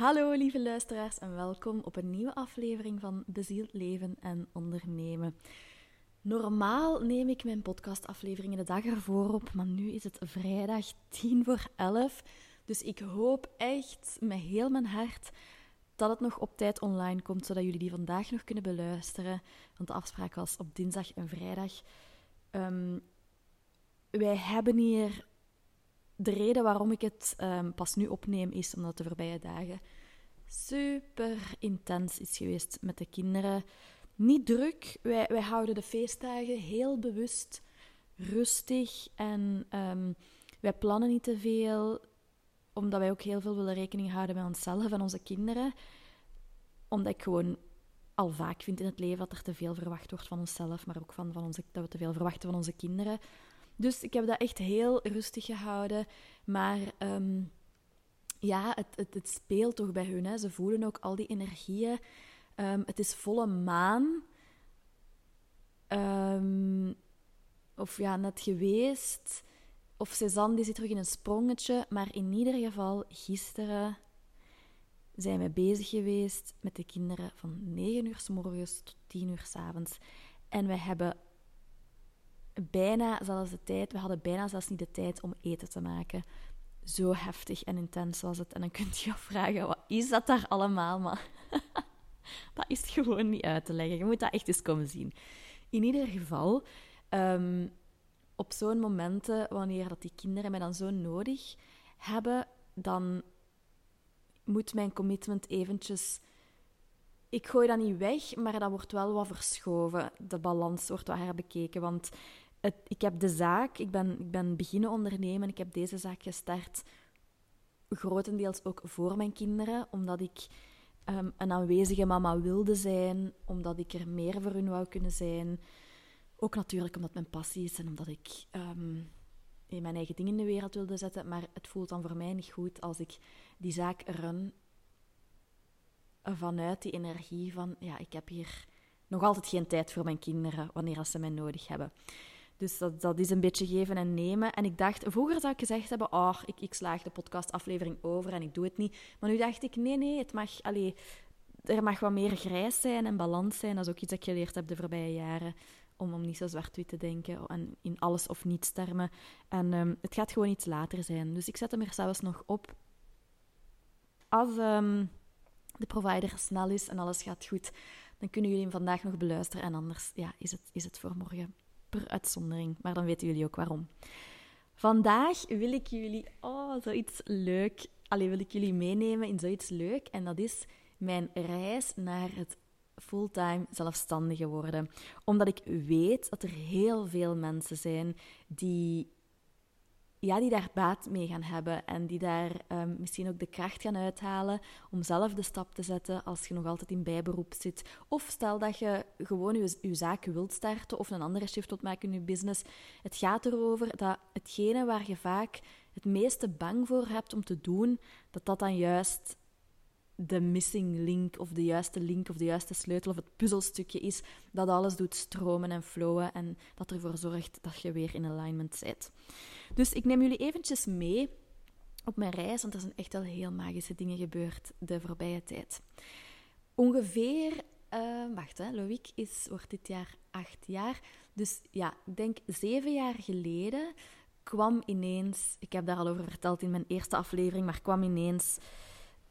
Hallo lieve luisteraars en welkom op een nieuwe aflevering van Bezield Leven en Ondernemen. Normaal neem ik mijn podcastafleveringen de dag ervoor op, maar nu is het vrijdag 10 voor 11. Dus ik hoop echt met heel mijn hart dat het nog op tijd online komt, zodat jullie die vandaag nog kunnen beluisteren. Want de afspraak was op dinsdag en vrijdag. Ehm, wij hebben hier de reden waarom ik het um, pas nu opneem is omdat de voorbije dagen super intens is geweest met de kinderen. Niet druk. Wij, wij houden de feestdagen heel bewust rustig en um, wij plannen niet te veel, omdat wij ook heel veel willen rekening houden met onszelf en onze kinderen. Omdat ik gewoon al vaak vind in het leven dat er te veel verwacht wordt van onszelf, maar ook van, van onze, dat we te veel verwachten van onze kinderen. Dus ik heb dat echt heel rustig gehouden. Maar um, ja, het, het, het, speelt toch bij hun. Hè. Ze voelen ook al die energieën. Um, het is volle maan. Um, of ja, net geweest. Of Cézanne die zit terug in een sprongetje. Maar in ieder geval, gisteren zijn we bezig geweest met de kinderen van 9 uur s morgens tot 10 uur s avonds. En we hebben bijna zelfs de tijd, we hadden bijna zelfs niet de tijd om eten te maken. Zo heftig en intens was het. En dan kunt je je vragen, wat is dat daar allemaal? Maar dat is gewoon niet uit te leggen. Je moet dat echt eens komen zien. In ieder geval, um, op zo'n momenten, wanneer dat die kinderen mij dan zo nodig hebben, dan moet mijn commitment eventjes... Ik gooi dat niet weg, maar dat wordt wel wat verschoven. De balans wordt wat herbekeken, want het, ik heb de zaak, ik ben, ik ben beginnen ondernemen, ik heb deze zaak gestart grotendeels ook voor mijn kinderen, omdat ik um, een aanwezige mama wilde zijn, omdat ik er meer voor hun wou kunnen zijn. Ook natuurlijk omdat mijn passie is en omdat ik um, in mijn eigen dingen in de wereld wilde zetten. Maar het voelt dan voor mij niet goed als ik die zaak run vanuit die energie van, ja, ik heb hier nog altijd geen tijd voor mijn kinderen wanneer ze mij nodig hebben. Dus dat, dat is een beetje geven en nemen. En ik dacht, vroeger zou ik gezegd hebben, oh, ik, ik slaag de podcastaflevering over en ik doe het niet. Maar nu dacht ik, nee, nee, het mag, allee, er mag wat meer grijs zijn en balans zijn. Dat is ook iets dat ik geleerd heb de voorbije jaren. Om, om niet zo zwart-wit te denken en in alles of niets termen. En um, het gaat gewoon iets later zijn. Dus ik zet hem er zelfs nog op. Als um, de provider snel is en alles gaat goed, dan kunnen jullie hem vandaag nog beluisteren. En anders ja, is, het, is het voor morgen per uitzondering. Maar dan weten jullie ook waarom. Vandaag wil ik jullie, oh, zoiets leuk. Alleen wil ik jullie meenemen in zoiets leuk. En dat is mijn reis naar het fulltime zelfstandige worden. Omdat ik weet dat er heel veel mensen zijn die ja, die daar baat mee gaan hebben en die daar um, misschien ook de kracht gaan uithalen om zelf de stap te zetten als je nog altijd in bijberoep zit. Of stel dat je gewoon je, je zaak wilt starten of een andere shift wilt maken in je business. Het gaat erover dat hetgene waar je vaak het meeste bang voor hebt om te doen, dat dat dan juist de missing link of de juiste link of de juiste sleutel of het puzzelstukje is dat alles doet stromen en flowen en dat ervoor zorgt dat je weer in alignment zit. Dus ik neem jullie eventjes mee op mijn reis, want er zijn echt wel heel magische dingen gebeurd de voorbije tijd. Ongeveer, uh, wacht hè, Loïc is, wordt dit jaar acht jaar. Dus ja, ik denk zeven jaar geleden kwam ineens, ik heb daar al over verteld in mijn eerste aflevering, maar kwam ineens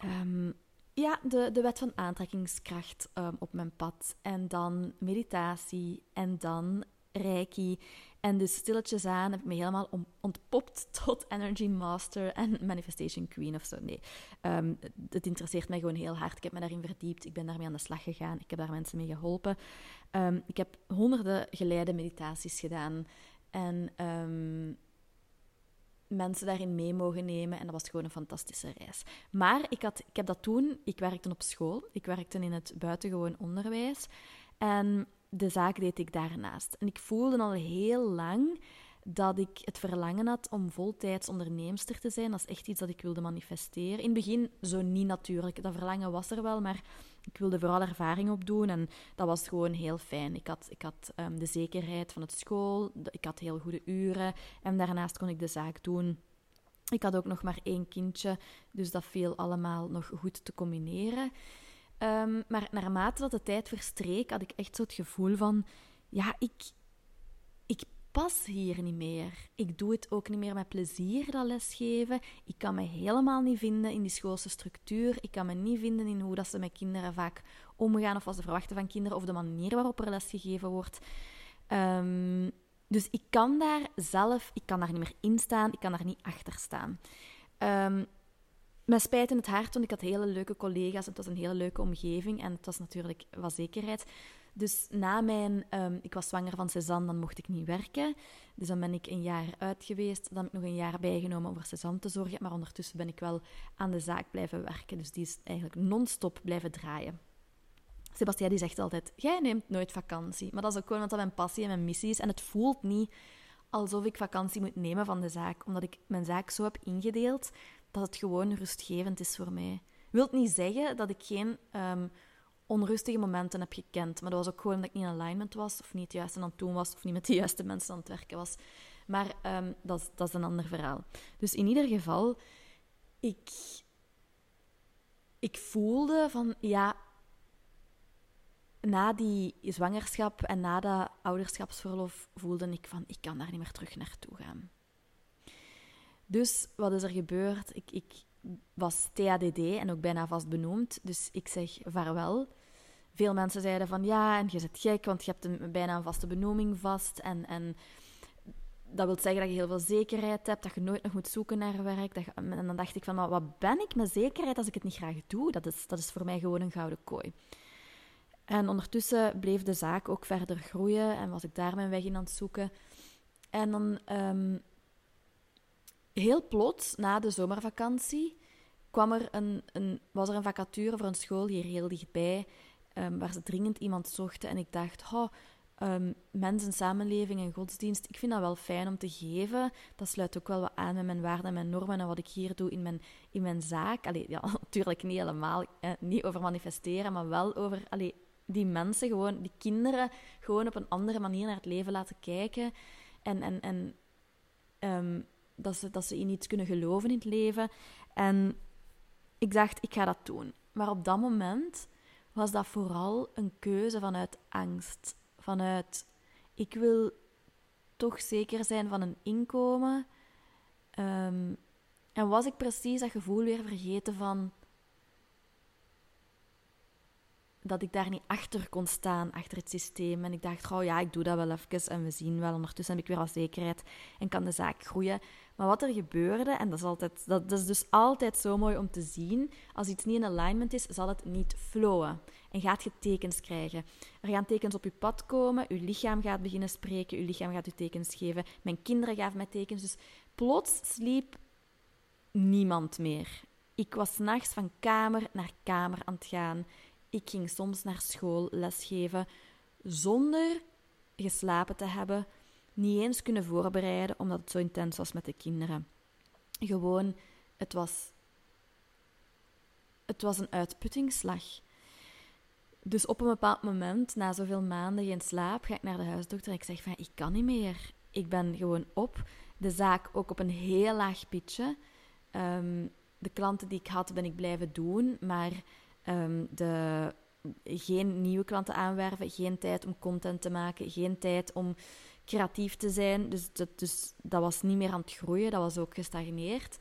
um, ja, de, de wet van aantrekkingskracht um, op mijn pad. En dan meditatie en dan reiki. En dus stilletjes aan heb ik me helemaal ontpopt tot Energy Master en Manifestation Queen of zo. Nee, um, het interesseert mij gewoon heel hard. Ik heb me daarin verdiept. Ik ben daarmee aan de slag gegaan. Ik heb daar mensen mee geholpen. Um, ik heb honderden geleide meditaties gedaan. En mensen daarin mee mogen nemen. En dat was gewoon een fantastische reis. Maar ik, had, ik heb dat toen... Ik werkte op school. Ik werkte in het buitengewoon onderwijs. En de zaak deed ik daarnaast. En ik voelde al heel lang dat ik het verlangen had om voltijds onderneemster te zijn. Dat is echt iets dat ik wilde manifesteren. In het begin zo niet natuurlijk. Dat verlangen was er wel, maar ik wilde vooral ervaring opdoen en dat was gewoon heel fijn. Ik had, ik had um, de zekerheid van het school, ik had heel goede uren en daarnaast kon ik de zaak doen Ik had ook nog maar één kindje, dus dat viel allemaal nog goed te combineren. Um, maar naarmate dat de tijd verstreek, had ik echt zo het gevoel van... Ja, ik pas hier niet meer. Ik doe het ook niet meer met plezier, dat lesgeven. Ik kan me helemaal niet vinden in die schoolse structuur. Ik kan me niet vinden in hoe dat ze met kinderen vaak omgaan of wat ze verwachten van kinderen of de manier waarop er lesgegeven wordt. Um, dus ik kan daar zelf, ik kan daar niet meer in staan, ik kan daar niet achter staan. Um, met spijt in het hart, want ik had hele leuke collega's. Het was een hele leuke omgeving en het was natuurlijk wat zekerheid. Dus na mijn... Um, ik was zwanger van Cézanne, dan mocht ik niet werken. Dus dan ben ik een jaar uit geweest. Dan heb ik nog een jaar bijgenomen om voor Cézanne te zorgen. Maar ondertussen ben ik wel aan de zaak blijven werken. Dus die is eigenlijk non-stop blijven draaien. Sebastian die zegt altijd, jij neemt nooit vakantie. Maar dat is ook gewoon omdat dat mijn passie en mijn missie is. En het voelt niet alsof ik vakantie moet nemen van de zaak. Omdat ik mijn zaak zo heb ingedeeld dat het gewoon rustgevend is voor mij. Wilt niet zeggen dat ik geen um, onrustige momenten heb gekend. Maar dat was ook gewoon dat ik niet in alignment was, of niet het juiste aan het doen was, of niet met de juiste mensen aan het werken was. Maar um, dat, is, dat is een ander verhaal. Dus in ieder geval, ik, ik voelde van ja, na die zwangerschap en na dat ouderschapsverlof voelde ik van ik kan daar niet meer terug naartoe gaan. Dus wat is er gebeurd? Ik, ik was TADD en ook bijna vast benoemd, dus ik zeg vaarwel. Veel mensen zeiden van ja, en je zit gek, want je hebt een, bijna een vaste benoeming vast. En, en dat wil zeggen dat je heel veel zekerheid hebt, dat je nooit nog moet zoeken naar werk. Dat en dan dacht ik van, maar wat ben ik met zekerheid als ik het niet graag doe? Dat is, dat is voor mij gewoon een gouden kooi. En ondertussen bleef de zaak ook verder groeien en was ik daar mijn weg in aan het zoeken. En dan um, heel plots, na de zomervakantie, kwam er een, een, was er een vacature voor een school hier heel dichtbij, um, waar ze dringend iemand zochten. En ik dacht, oh, mensen, samenleving en godsdienst, ik vind dat wel fijn om te geven. Dat sluit ook wel wat aan met mijn waarden en mijn normen en wat ik hier doe in mijn, in mijn zaak. Allee, ja, natuurlijk niet helemaal, eh, niet over manifesteren, maar wel over allee, die mensen, gewoon, die kinderen, gewoon op een andere manier naar het leven laten kijken. En, en, en um, dat, ze, dat ze in iets kunnen geloven in het leven. En ik dacht, ik ga dat doen. Maar op dat moment was dat vooral een keuze vanuit angst. Vanuit, ik wil toch zeker zijn van een inkomen. Um, en was ik precies dat gevoel weer vergeten van dat ik daar niet achter kon staan, achter het systeem. En ik dacht, oh ja, ik doe dat wel even en we zien wel. Ondertussen heb ik weer al zekerheid en kan de zaak groeien. Maar wat er gebeurde, en dat is, altijd, dat, is dus altijd zo mooi om te zien, als iets niet in alignment is, zal het niet flowen. En gaat je tekens krijgen. Er gaan tekens op je pad komen, je lichaam gaat beginnen spreken, je lichaam gaat je tekens geven. Mijn kinderen gaven mij tekens. Dus plots sliep niemand meer. Ik was nachts van kamer naar kamer aan het gaan. Ik ging soms naar school lesgeven zonder geslapen te hebben, niet eens kunnen voorbereiden omdat het zo intens was met de kinderen. Gewoon, het was, het was een uitputtingsslag. Dus op een bepaald moment, na zoveel maanden geen slaap, ga ik naar de huisdokter en ik zeg van, ik kan niet meer. Ik ben gewoon op. De zaak ook op een heel laag pitje. Ehm, de klanten die ik had, ben ik blijven doen, maar um, de, geen nieuwe klanten aanwerven, geen tijd om content te maken, geen tijd om creatief te zijn. Dus dat, dus dat was niet meer aan het groeien, dat was ook gestagneerd.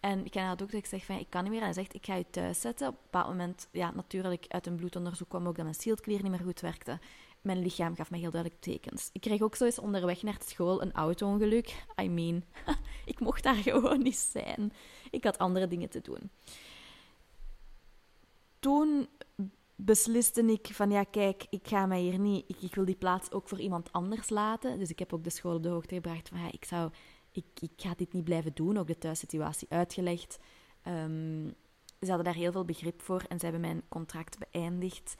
En ik dat ook dat ik zeg van, ik kan niet meer. En hij zegt, ik ga je thuis zetten. Op een bepaald moment, ja, natuurlijk, uit een bloedonderzoek kwam ook dat mijn schildklier niet meer goed werkte. Mijn lichaam gaf me heel duidelijk tekens. Ik kreeg ook zo eens onderweg naar school een auto-ongeluk. I mean, ik mocht daar gewoon niet zijn. Ik had andere dingen te doen toen besliste ik van ja, kijk, ik ga mij hier niet, ik, ik, wil die plaats ook voor iemand anders laten. Dus ik heb ook de school op de hoogte gebracht van ja, ik, zou, ik, ik ga dit niet blijven doen, ook de thuissituatie uitgelegd. Um, ze hadden daar heel veel begrip voor en ze hebben mijn contract beëindigd.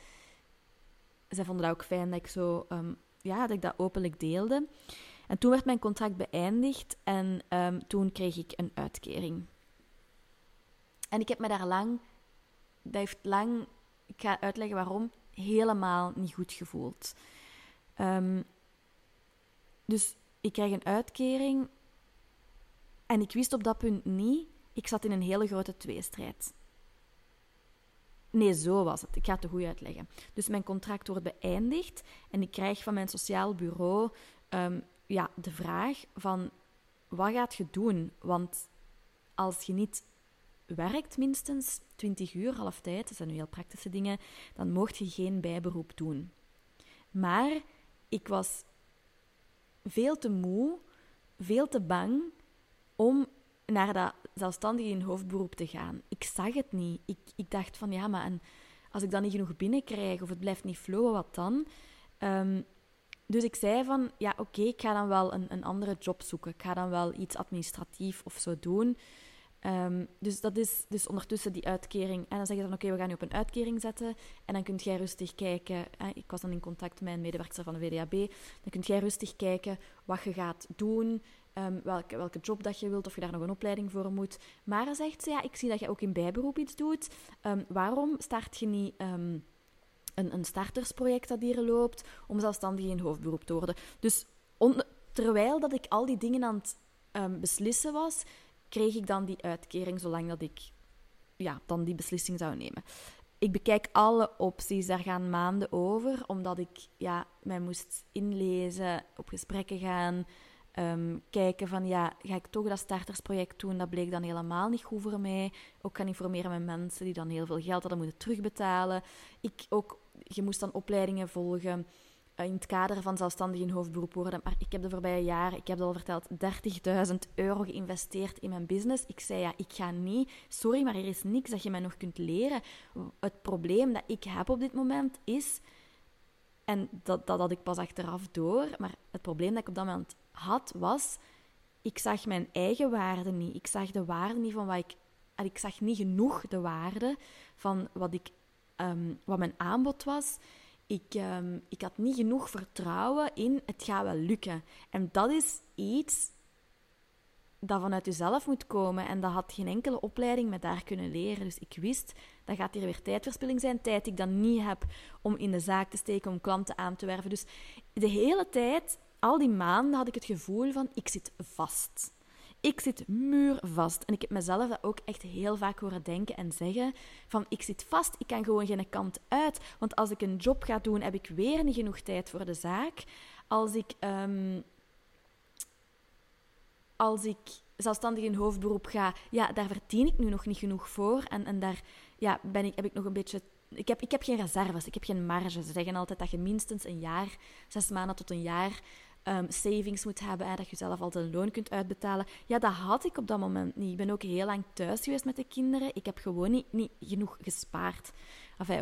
Zij vonden dat ook fijn dat ik zo, um, ja, dat ik dat openlijk deelde. En toen werd mijn contract beëindigd en um, toen kreeg ik een uitkering. En ik heb me daar lang dat heeft lang, ik ga uitleggen waarom, helemaal niet goed gevoeld. Um, dus ik krijg een uitkering En ik wist op dat punt niet, ik zat in een hele grote tweestrijd. Nee, zo was het. Ik ga het te goed uitleggen. Dus mijn contract wordt beëindigd en ik krijg van mijn sociaal bureau ehm, ja, de vraag van wat gaat je doen? Want als je niet werkt minstens 20 uur, half tijd, dat zijn nu heel praktische dingen, dan mocht je geen bijberoep doen. Maar ik was veel te moe, veel te bang om naar dat zelfstandig in hoofdberoep te gaan. Ik zag het niet. Ik, ik dacht van ja, maar en als ik dan niet genoeg binnenkrijg of het blijft niet flowen, wat dan? Ehm, dus ik zei van ja, oké, ik ga dan wel een, een andere job zoeken. Ik ga dan wel iets administratief of zo doen. Ehm, dus dat is dus ondertussen die uitkering. En dan zeg je dan, oké, we gaan je op een uitkering zetten. En dan kunt jij rustig kijken. Ik was dan in contact met een medewerker van de VDAB. Dan kunt jij rustig kijken wat je gaat doen. Um, welke, welke job dat je wilt, of je daar nog een opleiding voor moet. Maar zegt ze, ja, ik zie dat je ook in bijberoep iets doet. Um, waarom start je niet een, een startersproject dat hier loopt, om zelfstandig in hoofdberoep te worden? Dus terwijl dat ik al die dingen aan het beslissen was, kreeg ik dan die uitkering zolang dat ik ja, dan die beslissing zou nemen. Ik bekijk alle opties, daar gaan maanden over, omdat ik ja, mij moest inlezen, op gesprekken gaan, um, kijken van ja, ga ik toch dat startersproject doen? Dat bleek dan helemaal niet goed voor mij. Ook gaan informeren met mensen die dan heel veel geld hadden moeten terugbetalen. Ik ook, je moest dan opleidingen volgen. Eh, in het kader van zelfstandig in hoofdberoep worden. Maar ik heb de voorbije jaren, ik heb al verteld, 30.000 euro geïnvesteerd in mijn business. Ik zei ja, ik ga niet. Sorry, maar er is niks dat je mij nog kunt leren. Het probleem dat ik heb op dit moment is. En dat, dat had ik pas achteraf door. Maar het probleem dat ik op dat moment had, was. Ik zag mijn eigen waarde niet. Ik zag de waarde niet van wat ik. Ik zag niet genoeg de waarde van wat, ik, ehm, wat mijn aanbod was ik, um, ik had niet genoeg vertrouwen in het gaat wel lukken. En dat is iets dat vanuit jezelf moet komen. En dat had geen enkele opleiding me daar kunnen leren. Dus ik wist, dat gaat hier weer tijdverspilling zijn. Tijd die ik dan niet heb om in de zaak te steken, om klanten aan te werven. Dus de hele tijd, al die maanden, had ik het gevoel van, ik zit vast. Ik zit muurvast. En ik heb mezelf dat ook echt heel vaak horen denken en zeggen: van ik zit vast, ik kan gewoon geen kant uit. Want als ik een job ga doen, heb ik weer niet genoeg tijd voor de zaak. Als ik, um, als ik zelfstandig in hoofdberoep ga, ja, daar verdien ik nu nog niet genoeg voor. En, en daar ja, ben ik, heb ik nog een beetje ik heb, ik heb geen reserves, ik heb geen marge. Ze zeggen altijd dat je minstens een jaar, zes maanden tot een jaar, um, savings moet hebben, hè, dat je zelf altijd een loon kunt uitbetalen. Ja, dat had ik op dat moment niet. Ik ben ook heel lang thuis geweest met de kinderen. Ik heb gewoon niet, niet genoeg gespaard.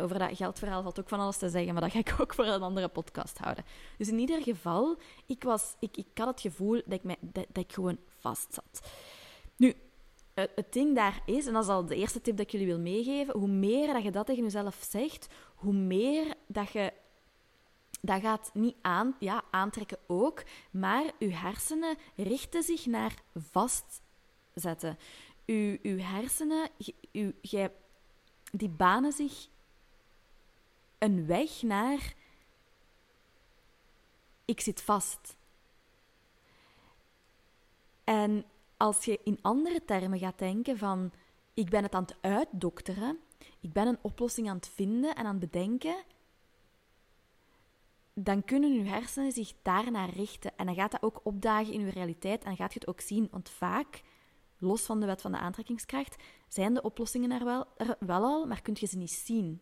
Over dat geldverhaal valt ook van alles te zeggen, maar dat ga ik ook voor een andere podcast houden. Dus in ieder geval, ik, was, ik, ik had het gevoel dat ik, mij, dat, dat ik gewoon vast zat. Nu, het ding daar is, en dat is al de eerste tip dat ik jullie wil meegeven, hoe meer dat je dat tegen jezelf zegt, hoe meer dat je dat gaat niet aan, ja, aantrekken ook, maar uw hersenen richten zich naar vastzetten. Uw, uw hersenen, uw, jij, die banen zich een weg naar ik zit vast. En als je in andere termen gaat denken van ik ben het aan het uitdokteren, ik ben een oplossing aan het vinden en aan het bedenken, dan kunnen uw hersenen zich daarnaar richten. En dan gaat dat ook opdagen in uw realiteit en dan gaat je het ook zien. Want vaak, los van de wet van de aantrekkingskracht, zijn de oplossingen er wel, er wel al, maar kun je ze niet zien.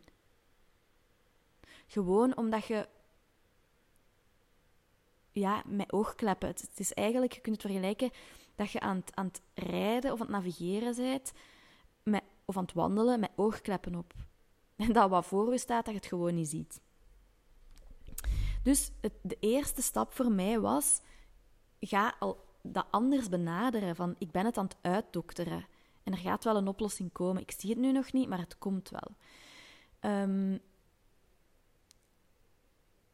Gewoon omdat je ja, met oogkleppen. Het, is eigenlijk, je kunt het vergelijken dat je aan het, aan het rijden of aan het navigeren bent, met, of aan het wandelen met oogkleppen op. En dat wat voor je staat, dat je het gewoon niet ziet. Dus het, de eerste stap voor mij was: ga al dat anders benaderen. Van ik ben het aan het uitdokteren. En er gaat wel een oplossing komen. Ik zie het nu nog niet, maar het komt wel. Um,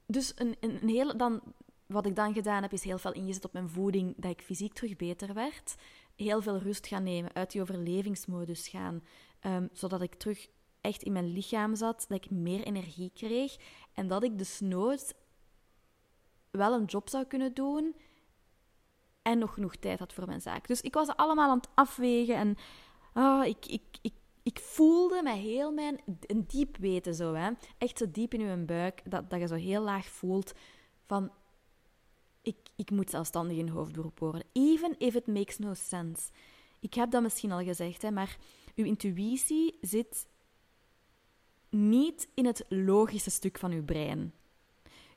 dus een, een, hele, dan, wat ik dan gedaan heb, is heel veel ingezet op mijn voeding, dat ik fysiek terug beter werd. Heel veel rust gaan nemen, uit die overlevingsmodus gaan, um, zodat ik terug echt in mijn lichaam zat, dat ik meer energie kreeg en dat ik dus nooit wel een job zou kunnen doen en nog genoeg tijd had voor mijn zaak. Dus ik was allemaal aan het afwegen en oh, ik, ik, ik, ik voelde met heel mijn, een diep weten zo, hè. echt zo diep in je buik, dat, dat je zo heel laag voelt van ik, ik moet zelfstandig in hoofdberoep worden. Even if it makes no sense. Ik heb dat misschien al gezegd, hè, maar uw intuïtie zit niet in het logische stuk van uw brein.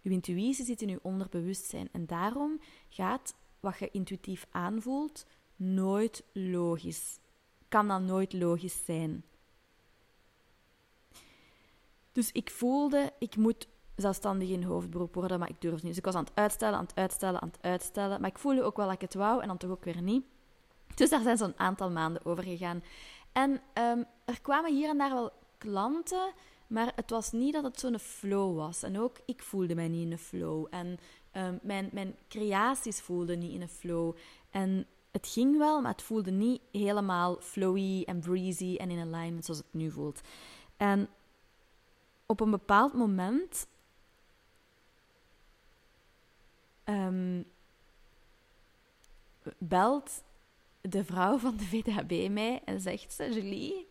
Uw intuïtie zit in uw onderbewustzijn en daarom gaat wat je intuïtief aanvoelt nooit logisch. Kan dat nooit logisch zijn. Dus ik voelde, ik moet zelfstandig in hoofdberoep worden, maar ik durfde niet. Dus ik was aan het uitstellen, aan het uitstellen, aan het uitstellen. Maar ik voelde ook wel dat ik het wou en dan toch ook weer niet. Dus daar zijn zo'n aantal maanden over gegaan. En um, er kwamen hier en daar wel klanten, maar het was niet dat het zo'n flow was. En ook ik voelde mij niet in een flow. En um, mijn, mijn creaties voelden niet in een flow. En het ging wel, maar het voelde niet helemaal flowy en breezy en in alignment zoals het nu voelt. En op een bepaald moment um, belt de vrouw van de VDHB mij en zegt ze, Julie,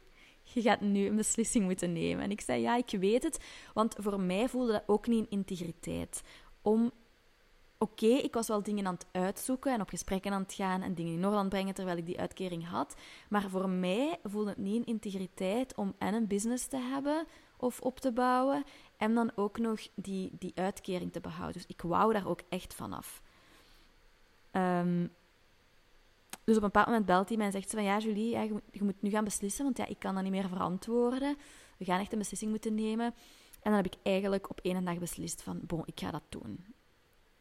je gaat nu een beslissing moeten nemen. En ik zei, ja, ik weet het, want voor mij voelde dat ook niet een integriteit. Om, oké, ik was wel dingen aan het uitzoeken en op gesprekken aan het gaan en dingen in Noord brengen terwijl ik die uitkering had, maar voor mij voelde het niet een integriteit om en een business te hebben of op te bouwen en dan ook nog die, die uitkering te behouden. Dus ik wou daar ook echt vanaf. Um, dus op een bepaald moment belt hij mij en zegt ze van ja, Julie, je, moet, nu gaan beslissen, want ja, ik kan dat niet meer verantwoorden. We gaan echt een beslissing moeten nemen. En dan heb ik eigenlijk op één dag beslist van, bon, ik ga dat doen.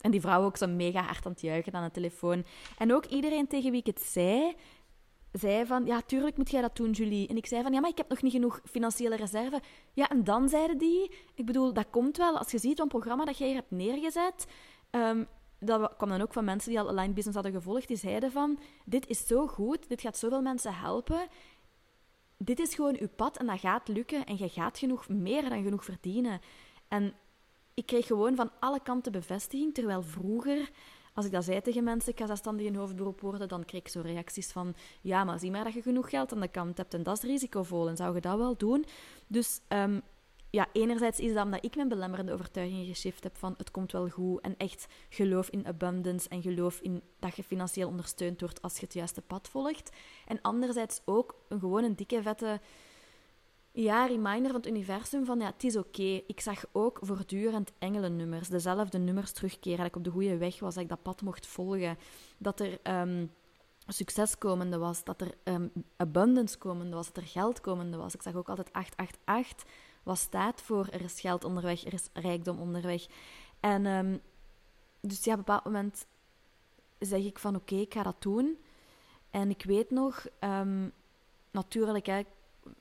En die vrouw ook zo mega hard aan het juichen aan de telefoon. En ook iedereen tegen wie ik het zei, zei van, ja, tuurlijk moet jij dat doen, Julie. En ik zei van, ja, maar ik heb nog niet genoeg financiële reserve. Ja, en dan zeiden die, ik bedoel, dat komt wel. Als je ziet wat programma dat jij hier hebt neergezet, um, dat kwam dan ook van mensen die al online business hadden gevolgd, die zeiden van, dit is zo goed, dit gaat zoveel mensen helpen. Dit is gewoon uw pad en dat gaat lukken en je gaat genoeg, meer dan genoeg verdienen. En ik kreeg gewoon van alle kanten bevestiging, terwijl vroeger als ik dat zei tegen mensen, ik ga zelfstandig in hoofdberoep worden, dan kreeg ik zo reacties van, ja, maar zie maar dat je genoeg geld aan de kant hebt en dat is risicovol en zou je dat wel doen? Dus um, ja, enerzijds is dat omdat ik mijn belemmerende overtuigingen geshift heb van het komt wel goed en echt geloof in abundance en geloof in dat je financieel ondersteund wordt als je het juiste pad volgt. En anderzijds ook een gewoon een dikke vette ja, reminder van het universum van ja, het is oké. Ik zag ook voortdurend engelennummers, dezelfde nummers terugkeren, dat ik op de goede weg was, dat ik dat pad mocht volgen, dat er um, succes komende was, dat er um, abundance komende was, dat er geld komende was. Ik zag ook altijd 888 wat staat voor er is geld onderweg, er is rijkdom onderweg. En um, dus ja, op een bepaald moment zeg ik van oké, ik ga dat doen. En ik weet nog, um, natuurlijk hè,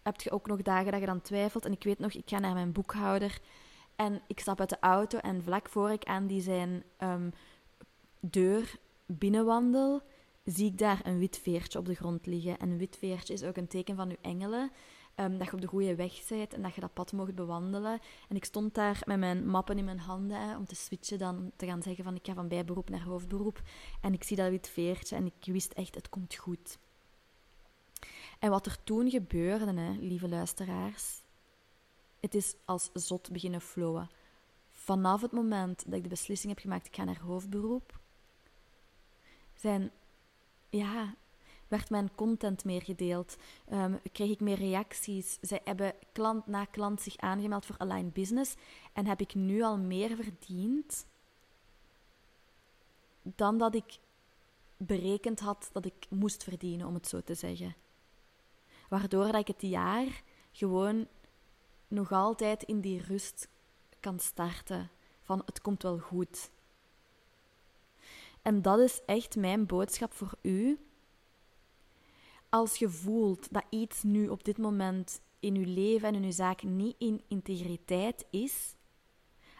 heb je ook nog dagen dat je dan twijfelt. En ik weet nog, ik ga naar mijn boekhouder en ik stap uit de auto en vlak voor ik aan die zijn um, deur binnenwandel, zie ik daar een wit veertje op de grond liggen. En een wit veertje is ook een teken van uw engelen. Um, dat je op de goede weg bent en dat je dat pad mocht bewandelen. En ik stond daar met mijn mappen in mijn handen om te switchen, dan te gaan zeggen van ik ga van bijberoep naar hoofdberoep. En ik zie dat wit veertje en ik wist echt, het komt goed. En wat er toen gebeurde, hè, lieve luisteraars, het is als zot beginnen flowen. Vanaf het moment dat ik de beslissing heb gemaakt, ik ga naar hoofdberoep, zijn, ja, werd mijn content meer gedeeld, um, kreeg ik meer reacties. Zij hebben klant na klant zich aangemeld voor Align Business en heb ik nu al meer verdiend dan dat ik berekend had dat ik moest verdienen, om het zo te zeggen. Waardoor dat ik het jaar gewoon nog altijd in die rust kan starten van het komt wel goed. En dat is echt mijn boodschap voor u als je voelt dat iets nu op dit moment in je leven en in je zaak niet in integriteit is,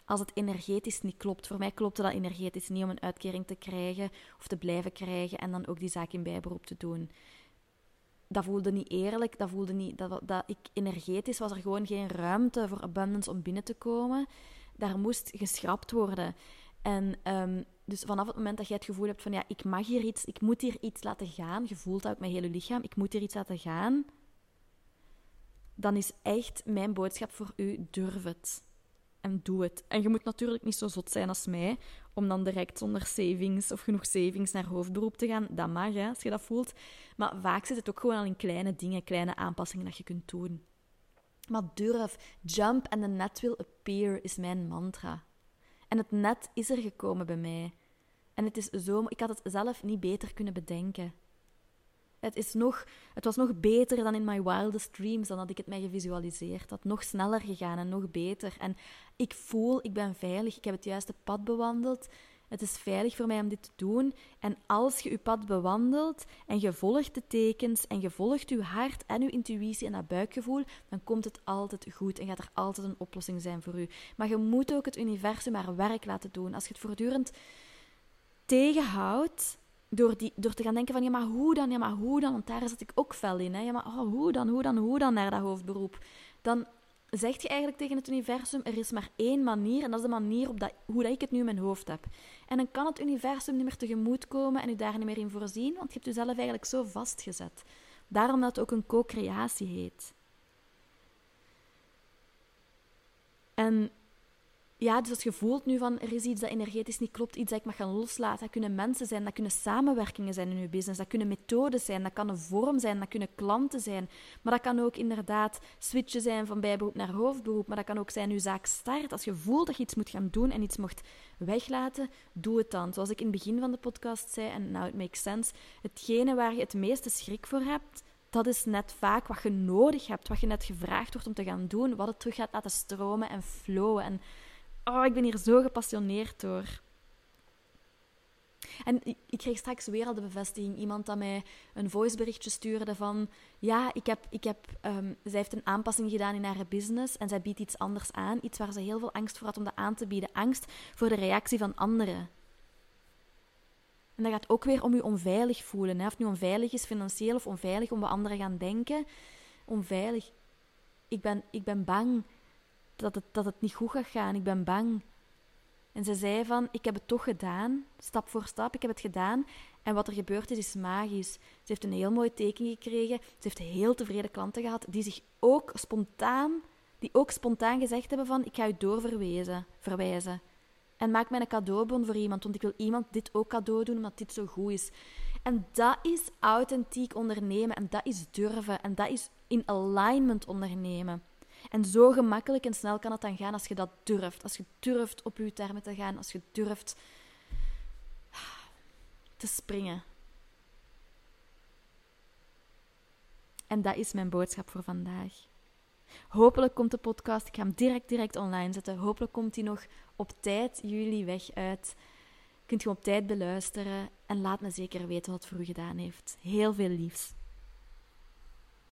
als het energetisch niet klopt. Voor mij klopte dat energetisch niet om een uitkering te krijgen of te blijven krijgen en dan ook die zaak in bijberoep te doen. Dat voelde niet eerlijk, dat voelde niet dat, dat ik energetisch was er gewoon geen ruimte voor abundance om binnen te komen. Daar moest geschrapt worden. En um, dus vanaf het moment dat jij het gevoel hebt van ja, ik mag hier iets, ik moet hier iets laten gaan, je voelt dat uit mijn hele lichaam, ik moet hier iets laten gaan, dan is echt mijn boodschap voor u, durf het. En doe het. En je moet natuurlijk niet zo zot zijn als mij, om dan direct zonder savings of genoeg savings naar hoofdberoep te gaan. Dat mag, hè, als je dat voelt. Maar vaak zit het ook gewoon al in kleine dingen, kleine aanpassingen dat je kunt doen. Maar durf. Jump and the net will appear is mijn mantra. En het net is er gekomen bij mij. En het is zo... Ik had het zelf niet beter kunnen bedenken. Het, is nog, het was nog beter dan in my wildest dreams, dan had ik het mij gevisualiseerd had. Nog sneller gegaan en nog beter. En ik voel, ik ben veilig, ik heb het juiste pad bewandeld. Het is veilig voor mij om dit te doen. En als je je pad bewandelt en je volgt de tekens en je volgt je hart en je intuïtie en dat buikgevoel, dan komt het altijd goed en gaat er altijd een oplossing zijn voor u. Maar je moet ook het universum maar werk laten doen. Als je het voortdurend tegenhoudt, door, die, door te gaan denken van, ja, maar hoe dan, ja, maar hoe dan? Want daar zit ik ook fel in. Hè? Ja, maar oh, hoe dan, hoe dan, hoe dan naar dat hoofdberoep? Dan zeg je eigenlijk tegen het universum, er is maar één manier en dat is de manier op dat, hoe dat ik het nu in mijn hoofd heb. En dan kan het universum niet meer tegemoet komen en u daar niet meer in voorzien, want je hebt jezelf eigenlijk zo vastgezet. Daarom dat het ook een co-creatie heet. En ja, dus als je voelt nu van er is iets dat energetisch niet klopt, iets dat ik mag gaan loslaten, dat kunnen mensen zijn, dat kunnen samenwerkingen zijn in je business, dat kunnen methodes zijn, dat kan een vorm zijn, dat kunnen klanten zijn, maar dat kan ook inderdaad switchen zijn van bijberoep naar hoofdberoep, maar dat kan ook zijn je zaak start. Als je voelt dat je iets moet gaan doen en iets mocht weglaten, doe het dan. Zoals ik in het begin van de podcast zei, en nou, it makes sense, hetgene waar je het meeste schrik voor hebt, dat is net vaak wat je nodig hebt, wat je net gevraagd wordt om te gaan doen, wat het terug gaat laten stromen en flowen en Oh, ik ben hier zo gepassioneerd door. En ik kreeg straks weer al de bevestiging. Iemand dat mij een voiceberichtje stuurde van... Ja, ik heb, ik heb, um, zij heeft een aanpassing gedaan in haar business en zij biedt iets anders aan. Iets waar ze heel veel angst voor had om aan te bieden. Angst voor de reactie van anderen. En dat gaat ook weer om je onveilig voelen. Hè? Of het nu onveilig is financieel of onveilig om wat anderen gaan denken. Onveilig. Ik ben, ik ben bang dat het, dat het niet goed gaat gaan. Ik ben bang. En ze zei van, ik heb het toch gedaan, stap voor stap, ik heb het gedaan. En wat er gebeurd is, is magisch. Ze heeft een heel mooi teken gekregen. Ze heeft heel tevreden klanten gehad, die zich ook spontaan, die ook spontaan gezegd hebben van, ik ga u doorverwijzen, verwijzen. En maak mij een cadeaubon voor iemand, want ik wil iemand dit ook cadeau doen, omdat dit zo goed is. En dat is authentiek ondernemen, en dat is durven, en dat is in alignment ondernemen. En zo gemakkelijk en snel kan het dan gaan als je dat durft. Als je durft op je termen te gaan. Als je durft te springen. En dat is mijn boodschap voor vandaag. Hopelijk komt de podcast, ik ga hem direct, direct online zetten. Hopelijk komt hij nog op tijd jullie weg uit. Kunt je hem op tijd beluisteren en laat me zeker weten wat voor u gedaan heeft. Heel veel liefs.